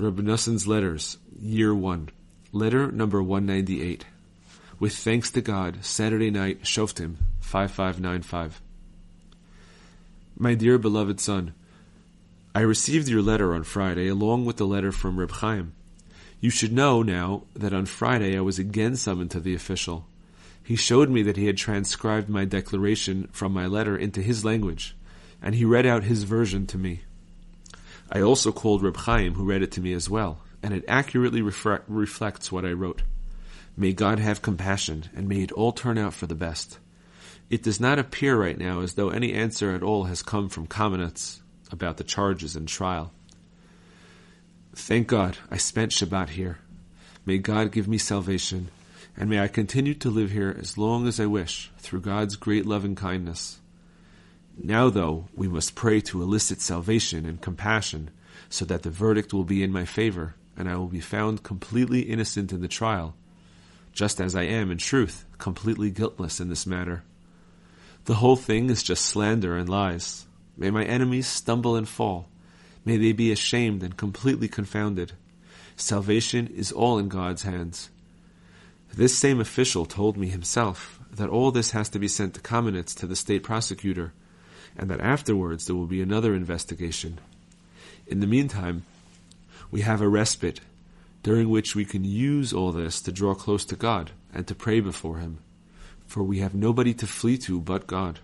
Rabbi Letters, Year 1, Letter number 198. With thanks to God, Saturday night, Shoftim, 5595. My dear beloved son, I received your letter on Friday along with the letter from Reb Chaim. You should know now that on Friday I was again summoned to the official. He showed me that he had transcribed my declaration from my letter into his language, and he read out his version to me. I also called Reb Chaim, who read it to me as well, and it accurately refre- reflects what I wrote. May God have compassion, and may it all turn out for the best. It does not appear right now as though any answer at all has come from Kamenetz about the charges and trial. Thank God I spent Shabbat here. May God give me salvation, and may I continue to live here as long as I wish, through God's great love and kindness. Now, though, we must pray to elicit salvation and compassion so that the verdict will be in my favor and I will be found completely innocent in the trial, just as I am, in truth, completely guiltless in this matter. The whole thing is just slander and lies. May my enemies stumble and fall. May they be ashamed and completely confounded. Salvation is all in God's hands. This same official told me himself that all this has to be sent to Kamenetz to the state prosecutor and that afterwards there will be another investigation. In the meantime, we have a respite during which we can use all this to draw close to God and to pray before Him, for we have nobody to flee to but God.